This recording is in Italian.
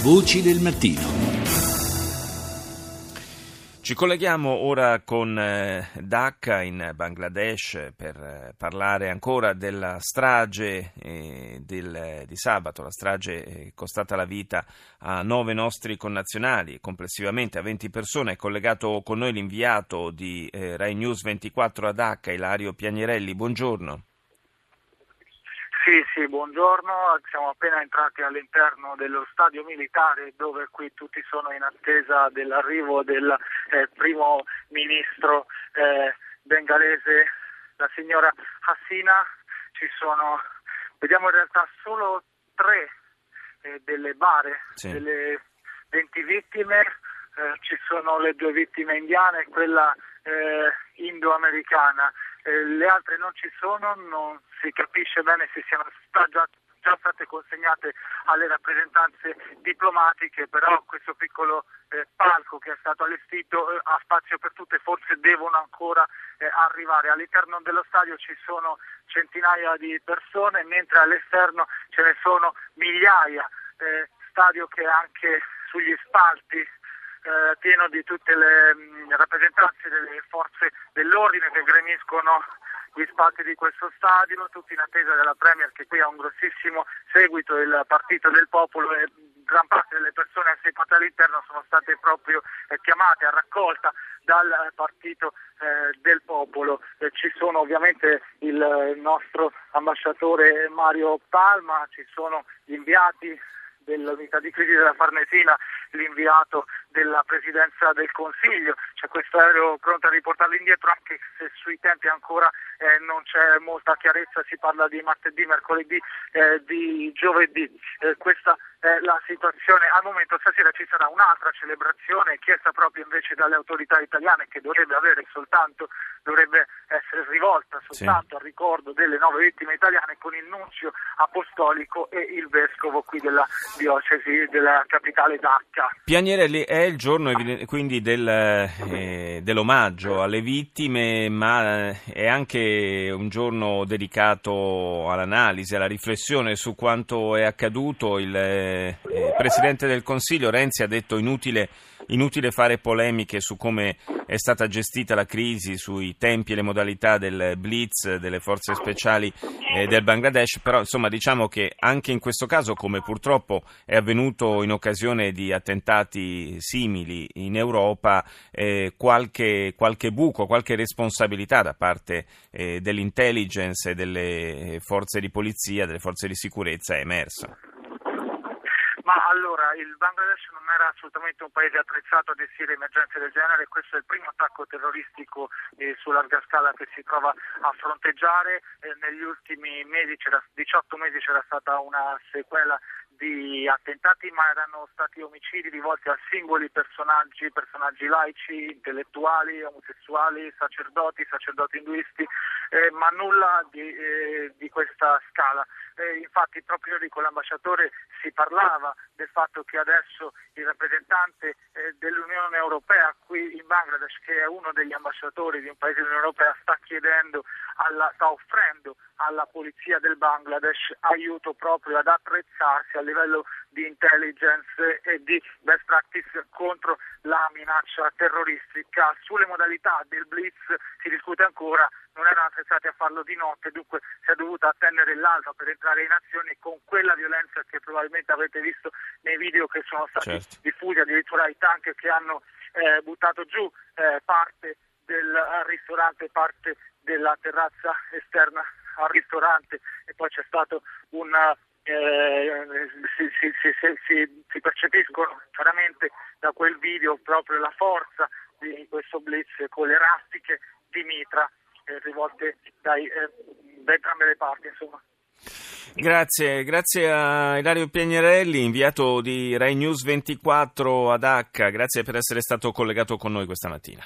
Voci del mattino. Ci colleghiamo ora con eh, Dhaka in Bangladesh per eh, parlare ancora della strage eh, del, di sabato, la strage costata la vita a nove nostri connazionali, complessivamente a 20 persone. È collegato con noi l'inviato di Rai News 24 a Dhaka, Ilario Piagnirelli. Buongiorno. Sì, sì, buongiorno. Siamo appena entrati all'interno dello stadio militare dove qui tutti sono in attesa dell'arrivo del eh, primo ministro eh, bengalese, la signora Hassina. Ci sono, vediamo in realtà solo tre eh, delle bare, sì. delle 20 vittime. Eh, ci sono le due vittime indiane quella eh, indo-americana eh, le altre non ci sono, non si capisce bene se siano già, già state consegnate alle rappresentanze diplomatiche, però questo piccolo eh, palco che è stato allestito eh, ha spazio per tutte, forse devono ancora eh, arrivare. All'interno dello stadio ci sono centinaia di persone, mentre all'esterno ce ne sono migliaia. Eh, stadio che anche sugli spalti eh, pieno di tutte le mh, mm, rappresentanze delle forze dell'ordine che gremiscono gli spazi di questo stadio, tutti in attesa della Premier che qui ha un grossissimo seguito, il Partito del Popolo e gran parte delle persone assepate all'interno sono state proprio eh, chiamate a raccolta dal Partito eh, del Popolo. Eh, ci sono ovviamente il, il nostro ambasciatore Mario Palma, ci sono gli inviati dell'unità di crisi della Farnesina, l'inviato della Presidenza del Consiglio. C'è questo aereo pronto a riportarlo indietro anche se sui tempi ancora eh, non c'è molta chiarezza, si parla di martedì, mercoledì, eh, di giovedì. Eh, questa è la situazione. Al momento stasera ci sarà un'altra celebrazione chiesta proprio invece dalle autorità italiane che dovrebbe avere soltanto, dovrebbe essere rivolta soltanto sì. al ricordo delle nove vittime italiane con il nunzio apostolico e il vescovo qui della diocesi della capitale Dhaka. Piagnierelli è il giorno quindi del, eh, dell'omaggio alle vittime, ma è anche un giorno dedicato all'analisi, alla riflessione su quanto è accaduto. Il eh, Presidente del Consiglio Renzi ha detto inutile, inutile fare polemiche su come è stata gestita la crisi, sui tempi e le modalità del blitz delle forze speciali eh, del Bangladesh, però insomma diciamo che anche in questo caso, come purtroppo è avvenuto in occasione di attentati simili in Europa, eh, qualche, qualche, buco, qualche responsabilità da parte eh, dell'intelligence e delle forze di polizia, delle forze di sicurezza è emersa. Il Bangladesh non era assolutamente un paese attrezzato a gestire emergenze del genere, questo è il primo attacco terroristico eh, su larga scala che si trova a fronteggiare. Eh, negli ultimi mesi, 18 mesi, c'era stata una sequela di attentati, ma erano stati omicidi rivolti a singoli personaggi, personaggi laici, intellettuali, omosessuali, sacerdoti, sacerdoti induisti, eh, ma nulla di, eh, di questa scala. Eh, infatti proprio ieri con l'ambasciatore si parlava del fatto che adesso il rappresentante eh, dell'Unione Europea qui in Bangladesh, che è uno degli ambasciatori di un paese dell'Unione Europea, sta chiedendo alla, sta offrendo alla polizia del Bangladesh aiuto proprio ad attrezzarsi a livello di intelligence e di best practice contro la minaccia terroristica. Sulle modalità del blitz si discute ancora, non erano attrezzati a farlo di notte, dunque si è dovuto attendere l'alba per entrare in azione con quella violenza che probabilmente avrete visto nei video che sono stati certo. diffusi, addirittura i tank che hanno eh, buttato giù eh, parte del ristorante, parte della terrazza esterna al ristorante e poi c'è stato un eh, si, si, si, si, percepiscono chiaramente da quel video proprio la forza di questo blitz con le rastiche di mitra eh, rivolte dai, eh, da entrambe le parti. Insomma. Grazie, grazie a Ilario Piagnarelli, inviato di Rai News 24 ad H, grazie per essere stato collegato con noi questa mattina.